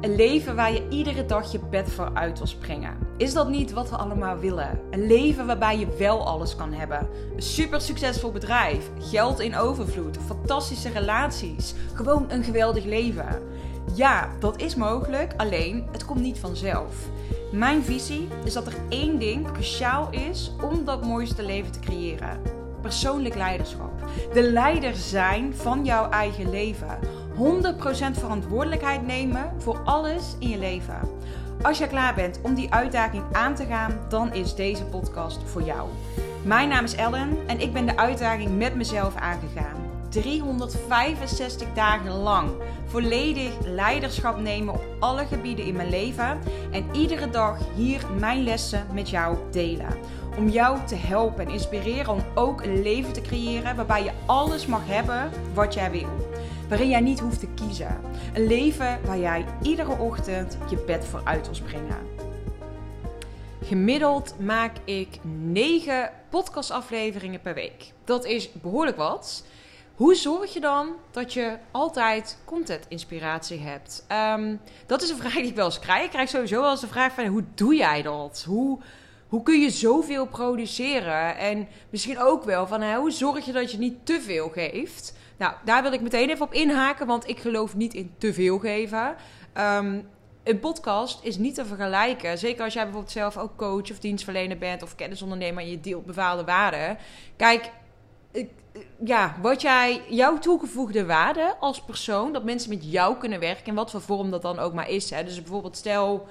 Een leven waar je iedere dag je bed voor uit wil springen. Is dat niet wat we allemaal willen? Een leven waarbij je wel alles kan hebben. Een super succesvol bedrijf, geld in overvloed, fantastische relaties. Gewoon een geweldig leven. Ja, dat is mogelijk, alleen het komt niet vanzelf. Mijn visie is dat er één ding cruciaal is om dat mooiste leven te creëren. Persoonlijk leiderschap. De leider zijn van jouw eigen leven. 100% verantwoordelijkheid nemen voor alles in je leven. Als je klaar bent om die uitdaging aan te gaan, dan is deze podcast voor jou. Mijn naam is Ellen en ik ben de uitdaging met mezelf aangegaan. 365 dagen lang volledig leiderschap nemen op alle gebieden in mijn leven en iedere dag hier mijn lessen met jou delen. Om jou te helpen en inspireren om ook een leven te creëren waarbij je alles mag hebben wat jij wil waarin jij niet hoeft te kiezen. Een leven waar jij iedere ochtend je bed voor uit wil springen. Gemiddeld maak ik 9 podcastafleveringen per week. Dat is behoorlijk wat. Hoe zorg je dan dat je altijd content-inspiratie hebt? Um, dat is een vraag die ik wel eens krijg. Ik krijg sowieso wel eens de vraag van hoe doe jij dat? Hoe, hoe kun je zoveel produceren? En misschien ook wel van hoe zorg je dat je niet te veel geeft? Nou, daar wil ik meteen even op inhaken, want ik geloof niet in te veel geven. Um, een podcast is niet te vergelijken. Zeker als jij bijvoorbeeld zelf ook coach of dienstverlener bent of kennisondernemer en je deelt bepaalde waarden. Kijk, ja, wat jij, jouw toegevoegde waarde als persoon, dat mensen met jou kunnen werken, in wat voor vorm dat dan ook maar is. Hè. Dus bijvoorbeeld, stel,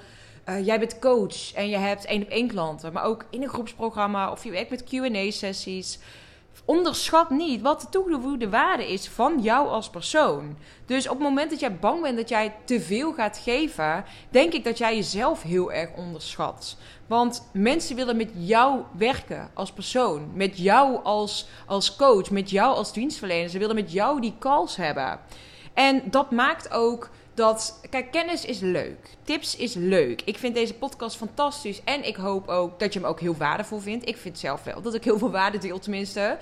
uh, jij bent coach en je hebt één op één klanten, maar ook in een groepsprogramma of je werkt met QA-sessies onderschat niet wat de toegevoegde waarde is van jou als persoon. Dus op het moment dat jij bang bent dat jij te veel gaat geven, denk ik dat jij jezelf heel erg onderschat. Want mensen willen met jou werken als persoon, met jou als, als coach, met jou als dienstverlener. Ze willen met jou die calls hebben. En dat maakt ook dat, kijk, kennis is leuk. Tips is leuk. Ik vind deze podcast fantastisch. En ik hoop ook dat je hem ook heel waardevol vindt. Ik vind zelf wel dat ik heel veel waarde deel, tenminste.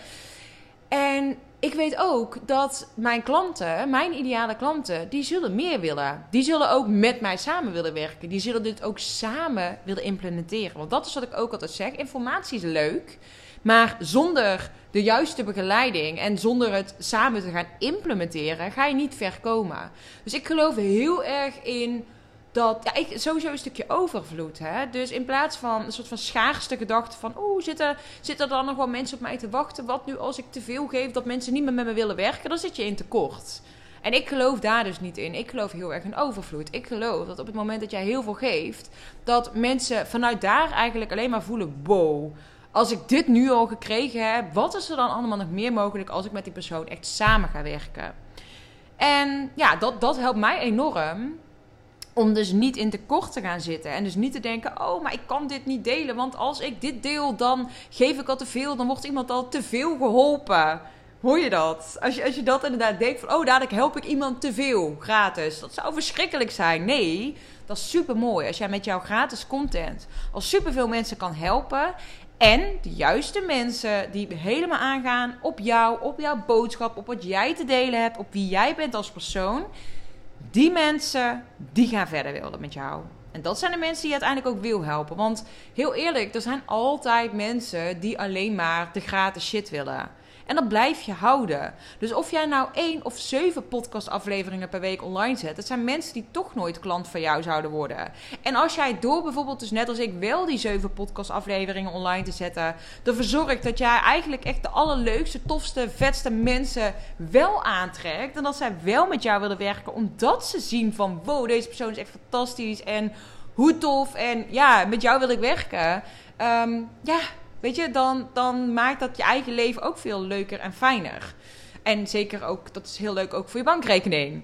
En ik weet ook dat mijn klanten, mijn ideale klanten, die zullen meer willen. Die zullen ook met mij samen willen werken. Die zullen dit ook samen willen implementeren. Want dat is wat ik ook altijd zeg. Informatie is leuk. Maar zonder de juiste begeleiding en zonder het samen te gaan implementeren, ga je niet ver komen. Dus ik geloof heel erg in dat, ja, ik, sowieso een stukje overvloed. Hè? Dus in plaats van een soort van schaarste gedachte van, oeh, zitten, zitten er dan nog wel mensen op mij te wachten? Wat nu als ik te veel geef, dat mensen niet meer met me willen werken? Dan zit je in tekort. En ik geloof daar dus niet in. Ik geloof heel erg in overvloed. Ik geloof dat op het moment dat jij heel veel geeft, dat mensen vanuit daar eigenlijk alleen maar voelen: wow, als ik dit nu al gekregen heb, wat is er dan allemaal nog meer mogelijk als ik met die persoon echt samen ga werken? En ja, dat, dat helpt mij enorm om dus niet in tekort te gaan zitten. En dus niet te denken: oh, maar ik kan dit niet delen. Want als ik dit deel, dan geef ik al te veel. Dan wordt iemand al te veel geholpen. Hoor je dat? Als je, als je dat inderdaad denkt van, oh, dadelijk help ik iemand te veel gratis. Dat zou verschrikkelijk zijn. Nee, dat is super mooi. Als jij met jouw gratis content al superveel mensen kan helpen. En de juiste mensen die helemaal aangaan op jou, op jouw boodschap, op wat jij te delen hebt, op wie jij bent als persoon. Die mensen, die gaan verder willen met jou. En dat zijn de mensen die je uiteindelijk ook wil helpen. Want heel eerlijk, er zijn altijd mensen die alleen maar de gratis shit willen. En dat blijf je houden. Dus of jij nou één of zeven podcastafleveringen per week online zet, dat zijn mensen die toch nooit klant van jou zouden worden. En als jij door bijvoorbeeld, dus net als ik, wel die zeven podcastafleveringen online te zetten, ervoor zorgt dat jij eigenlijk echt de allerleukste, tofste, vetste mensen wel aantrekt. En dat zij wel met jou willen werken, omdat ze zien van wow, deze persoon is echt fantastisch en hoe tof en ja, met jou wil ik werken. Ehm, ja, Weet je, dan, dan maakt dat je eigen leven ook veel leuker en fijner. En zeker ook, dat is heel leuk ook voor je bankrekening.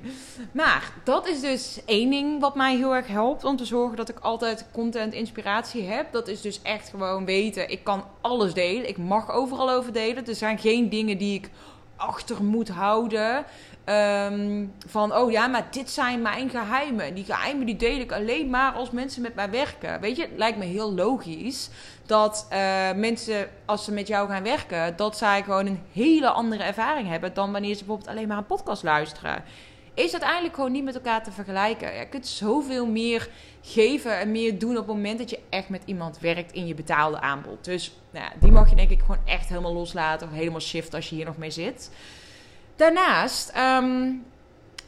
Maar dat is dus één ding wat mij heel erg helpt om te zorgen dat ik altijd content inspiratie heb. Dat is dus echt gewoon weten, ik kan alles delen. Ik mag overal over delen. Er zijn geen dingen die ik achter moet houden. Ehm, van, oh ja, maar dit zijn mijn geheimen. Die geheimen die deel ik alleen maar als mensen met mij werken. Weet je, het lijkt me heel logisch dat uh, mensen, als ze met jou gaan werken, dat zij gewoon een hele andere ervaring hebben dan wanneer ze bijvoorbeeld alleen maar een podcast luisteren. is uiteindelijk gewoon niet met elkaar te vergelijken. Je kunt zoveel meer geven en meer doen op het moment dat je echt met iemand werkt in je betaalde aanbod. Dus nou ja, die mag je denk ik gewoon echt helemaal loslaten of helemaal shift als je hier nog mee zit. Daarnaast, ehm,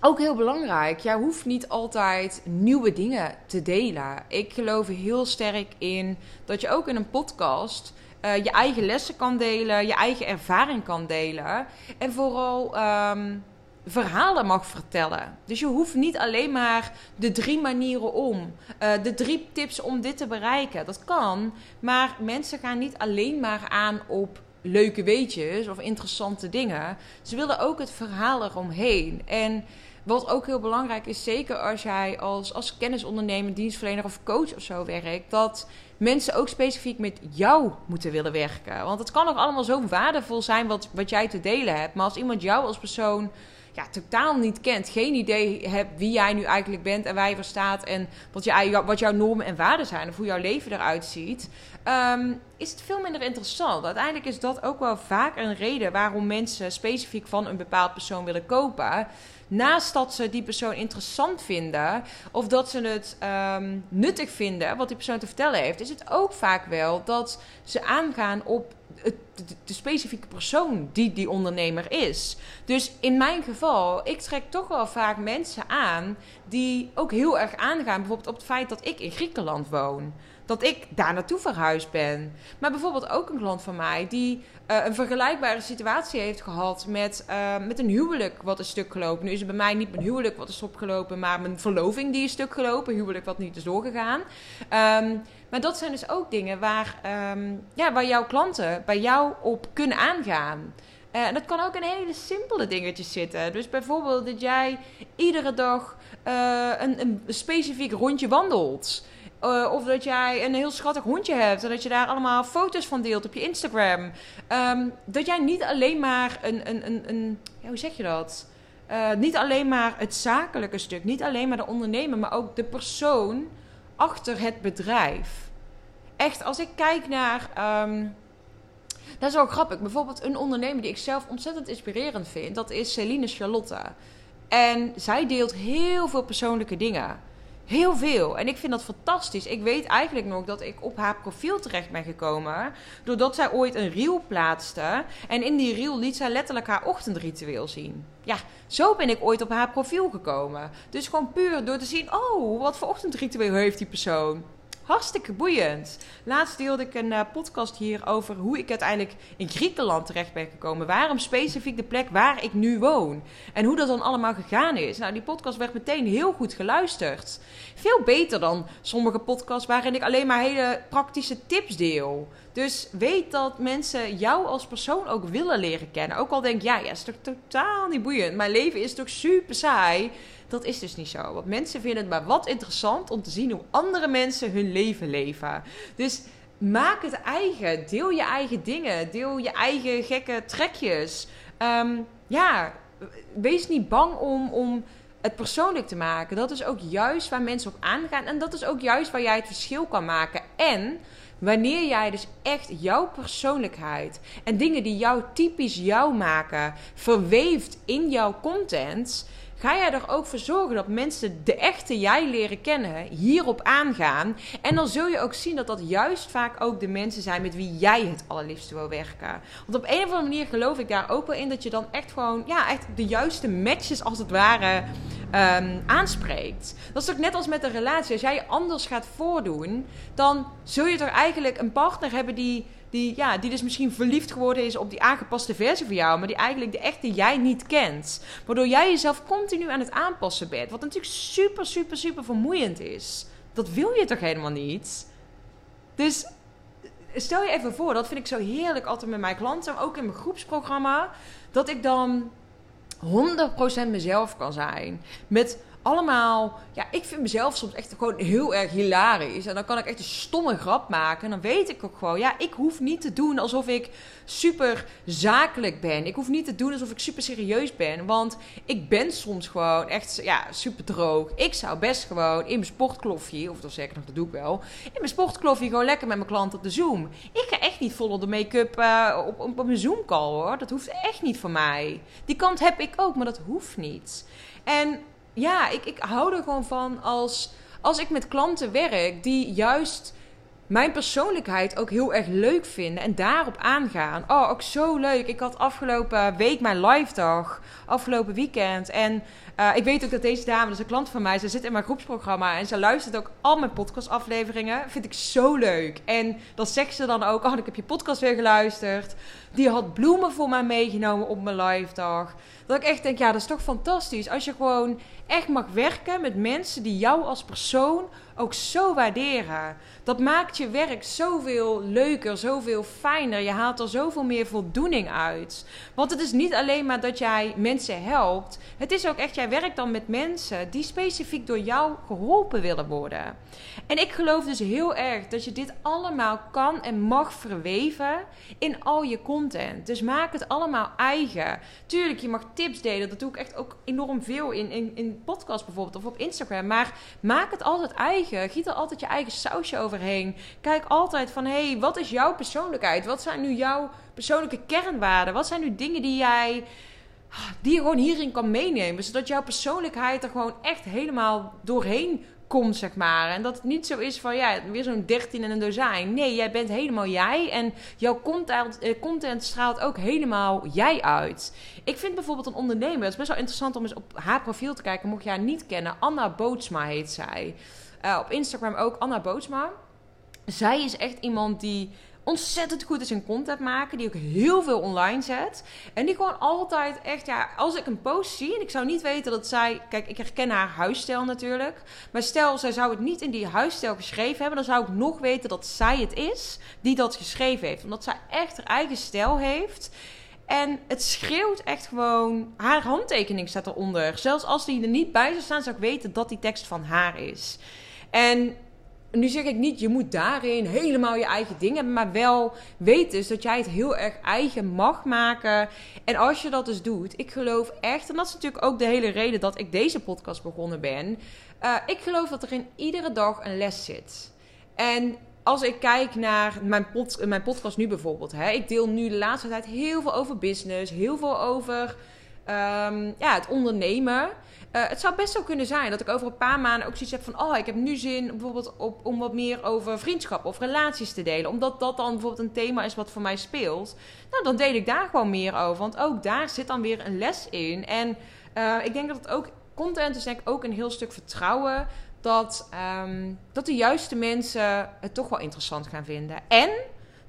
ook heel belangrijk, jij hoeft niet altijd nieuwe dingen te delen. Ik geloof heel sterk in dat je ook in een podcast uh, je eigen lessen kan delen, je eigen ervaring kan delen. En vooral ehm, verhalen mag vertellen. Dus je hoeft niet alleen maar de drie manieren om, uh, de drie tips om dit te bereiken. Dat kan, maar mensen gaan niet alleen maar aan op leuke weetjes of interessante dingen. Ze willen ook het verhaal eromheen. En wat ook heel belangrijk is, zeker als jij als, als kennisondernemer, dienstverlener of coach of zo werkt, dat mensen ook specifiek met jou moeten willen werken. Want het kan ook allemaal zo waardevol zijn wat, wat jij te delen hebt. Maar als iemand jou als persoon ja, totaal niet kent, geen idee hebt wie jij nu eigenlijk bent en waar je voor staat en wat, je, wat jouw normen en waarden zijn of hoe jouw leven eruit ziet, um, is het veel minder interessant. Uiteindelijk is dat ook wel vaak een reden waarom mensen specifiek van een bepaald persoon willen kopen naast dat ze die persoon interessant vinden of dat ze het um, nuttig vinden wat die persoon te vertellen heeft, is het ook vaak wel dat ze aangaan op de, specifieke persoon die die ondernemer is. Dus in mijn geval, ik trek toch wel vaak mensen aan die ook heel erg aangaan, bijvoorbeeld op het feit dat ik in Griekenland woon dat ik daar naartoe verhuisd ben. Maar bijvoorbeeld ook een klant van mij die uh, een vergelijkbare situatie heeft gehad met, uh, met een huwelijk wat is stuk gelopen. Nu is het bij mij niet mijn huwelijk wat is opgelopen, maar mijn verloving die is stuk gelopen. Huwelijk wat niet is doorgegaan. Um, maar dat zijn dus ook dingen waar, um, ja, waar jouw klanten bij jou op kunnen aangaan. Uh, en dat kan ook in hele simpele dingetjes zitten. Dus bijvoorbeeld dat jij iedere dag een, een specifiek rondje wandelt. Uh, of dat jij een heel schattig hondje hebt en dat je daar allemaal foto's van deelt op je Instagram. Um, dat jij niet alleen maar een, een, een, een ja, hoe zeg je dat? Niet alleen maar het zakelijke stuk, niet alleen maar de ondernemer, maar ook de persoon achter het bedrijf. Echt, als ik kijk naar. Um, dat is wel grappig. Bijvoorbeeld een ondernemer die ik zelf ontzettend inspirerend vind. Dat is Celine Charlotte. En zij deelt heel veel persoonlijke dingen. Heel veel. En ik vind dat fantastisch. Ik weet eigenlijk nog dat ik op haar profiel terecht ben gekomen. Doordat zij ooit een reel plaatste. En in die reel liet zij letterlijk haar ochtendritueel zien. Ja, zo ben ik ooit op haar profiel gekomen. Dus gewoon puur door te zien: oh, wat voor ochtendritueel heeft die persoon? Hartstikke boeiend. Laatst deelde ik een uh, podcast hier over hoe ik uiteindelijk in Griekenland terecht ben gekomen. Waarom specifiek de plek waar ik nu woon. En hoe dat dan allemaal gegaan is. Nou, die podcast werd meteen heel goed geluisterd. Veel beter dan sommige podcasts waarin ik alleen maar hele praktische tips deel. Dus weet dat mensen jou als persoon ook willen leren kennen. Ook al denk ja, ja, is toch totaal niet boeiend. Mijn leven is toch super saai. Dat is dus niet zo. Want mensen vinden het maar wat interessant om te zien hoe andere mensen hun leven leven. Dus maak het eigen. Deel je eigen dingen. Deel je eigen gekke trekjes. Um, ja, wees niet bang om, om het persoonlijk te maken. Dat is ook juist waar mensen op aangaan. En dat is ook juist waar jij het verschil kan maken. En wanneer jij dus echt jouw persoonlijkheid en dingen die jou typisch jou maken, verweeft in jouw content ga jij er ook voor zorgen dat mensen de echte jij leren kennen, hierop aangaan. En dan zul je ook zien dat dat juist vaak ook de mensen zijn met wie jij het allerliefste wil werken. Want op een of andere manier geloof ik daar ook wel in dat je dan echt gewoon, ja, echt de juiste matches als het ware um, aanspreekt. Dat is ook net als met een relatie. Als jij je anders gaat voordoen, dan zul je toch eigenlijk een partner hebben die die, ja, die dus misschien verliefd geworden is op die aangepaste versie van jou, maar die eigenlijk de echte jij niet kent. Waardoor jij jezelf continu aan het aanpassen bent. Wat natuurlijk super, super, super vermoeiend is. Dat wil je toch helemaal niet? Dus stel je even voor, dat vind ik zo heerlijk altijd met mijn klanten, ook in mijn groepsprogramma, dat ik dan 100% mezelf kan zijn. Met allemaal. Ja, ik vind mezelf soms echt gewoon heel erg hilarisch. En dan kan ik echt een stomme grap maken. En dan weet ik ook gewoon, ja, ik hoef niet te doen alsof ik super zakelijk ben. Ik hoef niet te doen alsof ik super serieus ben. Want ik ben soms gewoon echt ja, super droog. Ik zou best gewoon in mijn sportkloffie, of dat zeker nog, dat doe ik wel. In mijn sportkloffie gewoon lekker met mijn klant op de Zoom. Ik ga echt niet vol op de make-up uh, op, op, op mijn Zoom call hoor. Dat hoeft echt niet voor mij. Die kant heb ik ook, maar dat hoeft niet. En ja, ik, ik hou er gewoon van als, als ik met klanten werk die juist mijn persoonlijkheid ook heel erg leuk vinden en daarop aangaan. Oh, ook zo leuk. Ik had afgelopen week mijn live dag, afgelopen weekend. En uh, ik weet ook dat deze dame, dat is een klant van mij, ze zit in mijn groepsprogramma en ze luistert ook al mijn podcastafleveringen. Vind ik zo leuk. En dan zegt ze dan ook: Oh, ik heb je podcast weer geluisterd. Die had bloemen voor mij meegenomen op mijn live dag. Dat ik echt denk: Ja, dat is toch fantastisch. Als je gewoon echt mag werken met mensen die jou als persoon ook zo waarderen. Dat maakt je werk zoveel leuker, zoveel fijner. Je haalt er zoveel meer voldoening uit. Want het is niet alleen maar dat jij mensen helpt. Het is ook echt, jij werkt dan met mensen die specifiek door jou geholpen willen worden. En ik geloof dus heel erg dat je dit allemaal kan en mag verweven in al je content. Dus maak het allemaal eigen. Tuurlijk, je mag tips delen. Dat doe ik echt ook enorm veel in, in, in podcast bijvoorbeeld of op Instagram. Maar maak het altijd eigen. Giet er altijd je eigen sausje overheen. Kijk altijd van, hé, hey, wat is jouw persoonlijkheid? Wat zijn nu jouw persoonlijke kernwaarden? Wat zijn nu dingen die jij die je gewoon hierin kan meenemen. Zodat jouw persoonlijkheid er gewoon echt helemaal doorheen komt, zeg maar. En dat het niet zo is van, ja, weer zo'n 13 en een dozijn. Nee, jij bent helemaal jij. En jouw content, eh, content straalt ook helemaal jij uit. Ik vind bijvoorbeeld een ondernemer, het is best wel interessant om eens op haar profiel te kijken, mocht je haar niet kennen. Anna Bootsma heet zij. Uh, op Instagram ook, Anna Bootsma. Zij is echt iemand die ontzettend goed is in content maken. Die ook heel veel online zet. En die gewoon altijd echt, ja, als ik een post zie. En ik zou niet weten dat zij. Kijk, ik herken haar huisstijl natuurlijk. Maar stel, zij zou het niet in die huisstijl geschreven hebben. Dan zou ik nog weten dat zij het is die dat geschreven heeft. Omdat zij echt haar eigen stijl heeft. En het schreeuwt echt gewoon. Haar handtekening staat eronder. Zelfs als die er niet bij zou staan, zou ik weten dat die tekst van haar is. En nu zeg ik niet, je moet daarin helemaal je eigen ding hebben. Maar wel weet dus dat jij het heel erg eigen mag maken. En als je dat dus doet, ik geloof echt, en dat is natuurlijk ook de hele reden dat ik deze podcast begonnen ben. Uh, ik geloof dat er in iedere dag een les zit. En als ik kijk naar mijn, pod, mijn podcast nu bijvoorbeeld. Hè, ik deel nu de laatste tijd heel veel over business, heel veel over um, ja, het ondernemen. Uh, het zou best zo kunnen zijn dat ik over een paar maanden ook zoiets heb van... oh, ik heb nu zin bijvoorbeeld op, om wat meer over vriendschap of relaties te delen. Omdat dat dan bijvoorbeeld een thema is wat voor mij speelt. Nou, dan deel ik daar gewoon meer over. Want ook daar zit dan weer een les in. En uh, ik denk dat het ook... Content is denk ik ook een heel stuk vertrouwen... Dat, um, dat de juiste mensen het toch wel interessant gaan vinden. En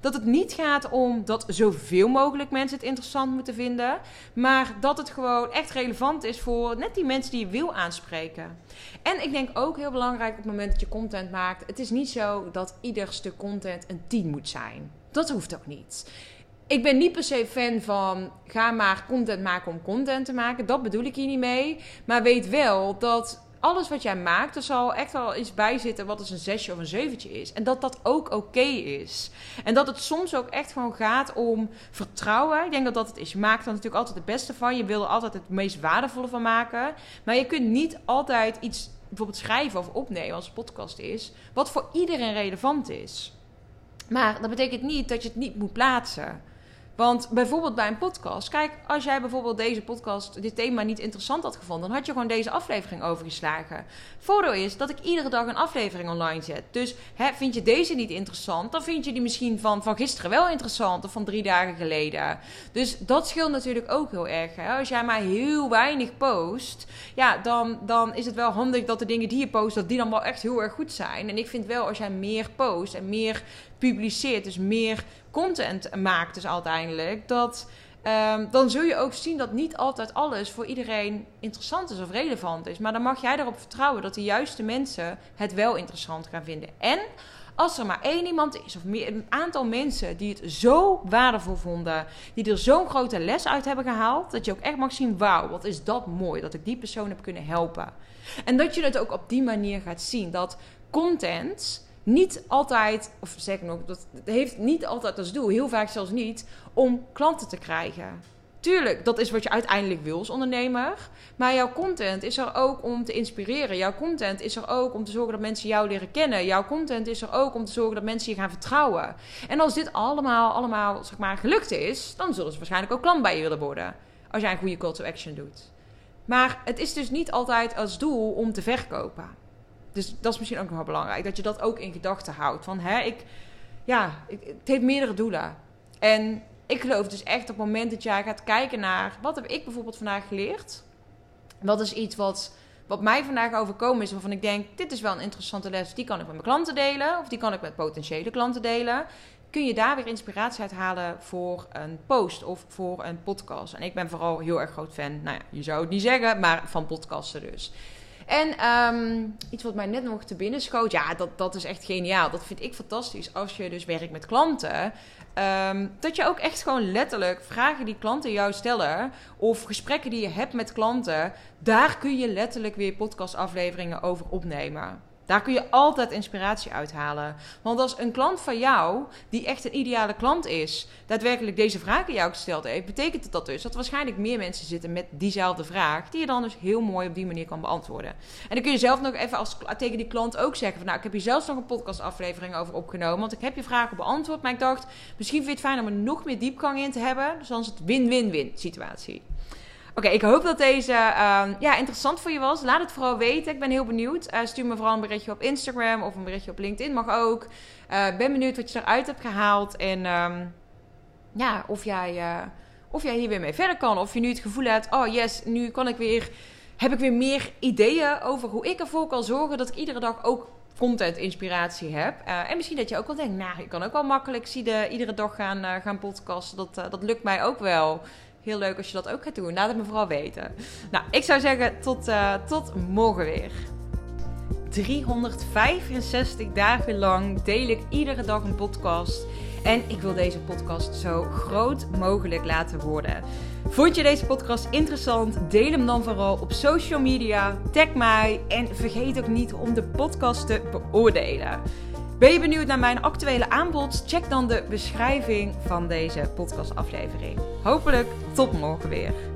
dat het niet gaat om dat zoveel mogelijk mensen het interessant moeten vinden. Maar dat het gewoon echt relevant is voor net die mensen die je wil aanspreken. En ik denk ook heel belangrijk op het moment dat je content maakt. Het is niet zo dat ieder stuk content een 10 moet zijn. Dat hoeft ook niet. Ik ben niet per se fan van ga maar content maken om content te maken. Dat bedoel ik hier niet mee. Maar weet wel dat alles wat jij maakt, er zal echt wel iets bij zitten wat dus een zesje of een zeventje is. En dat dat ook oké is. En dat het soms ook echt gewoon gaat om vertrouwen. Ik denk dat dat het is. Je maakt er natuurlijk altijd het beste van. Je wil er altijd het meest waardevolle van maken. Maar je kunt niet altijd iets bijvoorbeeld schrijven of opnemen als podcast is, wat voor iedereen relevant is. Maar dat betekent niet dat je het niet moet plaatsen. Want bijvoorbeeld bij een podcast, kijk, als jij bijvoorbeeld deze podcast, dit thema niet interessant had gevonden, dan had je gewoon deze aflevering overgeslagen. Voordeel is dat ik iedere dag een aflevering online zet. Dus hè, vind je deze niet interessant, dan vind je die misschien van, van gisteren wel interessant of van drie dagen geleden. Dus dat scheelt natuurlijk ook heel erg. Hè? Als jij maar heel weinig post, ja, dan, dan is het wel handig dat de dingen die je post, dat die dan wel echt heel erg goed zijn. En ik vind wel, als jij meer post en meer publiceert, dus meer content maakt, dus uiteindelijk, dat. Um, dan zul je ook zien dat niet altijd alles voor iedereen interessant is of relevant is. Maar dan mag jij erop vertrouwen dat de juiste mensen het wel interessant gaan vinden. En als er maar één iemand is, of meer, een aantal mensen die het zo waardevol vonden, die er zo'n grote les uit hebben gehaald, dat je ook echt mag zien: wauw, wat is dat mooi dat ik die persoon heb kunnen helpen. En dat je het ook op die manier gaat zien dat content niet altijd, of zeg nog, dat heeft niet altijd als doel, heel vaak zelfs niet, om klanten te krijgen. Tuurlijk, dat is wat je uiteindelijk wil als ondernemer. Maar jouw content is er ook om te inspireren. Jouw content is er ook om te zorgen dat mensen jou leren kennen. Jouw content is er ook om te zorgen dat mensen je gaan vertrouwen. En als dit allemaal, allemaal zeg maar, gelukt is, dan zullen ze waarschijnlijk ook klant bij je willen worden. Als jij een goede call to action doet. Maar het is dus niet altijd als doel om te verkopen. Dus dat is misschien ook nog wel belangrijk. Dat je dat ook in gedachten houdt. Van hè, ik, ja, het heeft meerdere doelen. En ik geloof dus echt op het moment dat jij gaat kijken naar... Wat heb ik bijvoorbeeld vandaag geleerd? Wat is iets wat, wat mij vandaag overkomen is... waarvan ik denk, dit is wel een interessante les. Die kan ik met mijn klanten delen. Of die kan ik met potentiële klanten delen. Kun je daar weer inspiratie uit halen voor een post of voor een podcast. En ik ben vooral heel erg groot fan, nou ja, je zou het niet zeggen, maar van podcasten dus. En ehm, iets wat mij net nog te binnen schoot. Ja, dat, dat is echt geniaal. Dat vind ik fantastisch. Als je dus werkt met klanten. Ehm, dat je ook echt gewoon letterlijk vragen die klanten jou stellen. Of gesprekken die je hebt met klanten. Daar kun je letterlijk weer podcastafleveringen over opnemen. Daar kun je altijd inspiratie uithalen. Want als een klant van jou, die echt een ideale klant is, daadwerkelijk deze vragen jou gesteld heeft, betekent dat dus dat waarschijnlijk meer mensen zitten met diezelfde vraag, die je dan dus heel mooi op die manier kan beantwoorden. En dan kun je zelf nog even als, tegen die klant ook zeggen: van, Nou, ik heb hier zelfs nog een podcastaflevering over opgenomen, want ik heb je vragen beantwoord. Maar ik dacht, misschien vind je het fijn om er nog meer diepgang in te hebben. Dus dan is het win-win-win situatie. Oké, ik hoop dat deze uh, ja, interessant voor je was. Laat het vooral weten. Ik ben heel benieuwd. Uh, stuur me vooral een berichtje op Instagram of een berichtje op LinkedIn. Mag ook. Uh, ben benieuwd wat je eruit hebt gehaald. En um, ja, of jij, eh, of jij hier weer mee verder kan. Of je nu het gevoel hebt: oh yes, nu kan ik weer. Heb ik weer meer ideeën over hoe ik ervoor kan zorgen dat ik iedere dag ook content inspiratie heb. en misschien dat je ook wel denkt, nou, ik kan ook wel makkelijk zie de, iedere dag gaan, gaan podcasten. Dat, dat lukt mij ook wel heel leuk als je dat ook gaat doen. Laat het me vooral weten. Nou, ik zou zeggen tot, uh, tot morgen weer. 365 dagen lang deel ik iedere dag een podcast. En ik wil deze podcast zo groot mogelijk laten worden. Vond je deze podcast interessant? Deel hem dan vooral op social media. Tag mij en vergeet ook niet om de podcast te beoordelen. Ben je benieuwd naar mijn actuele aanbod? Check dan de beschrijving van deze podcastaflevering. Hopelijk tot morgen weer.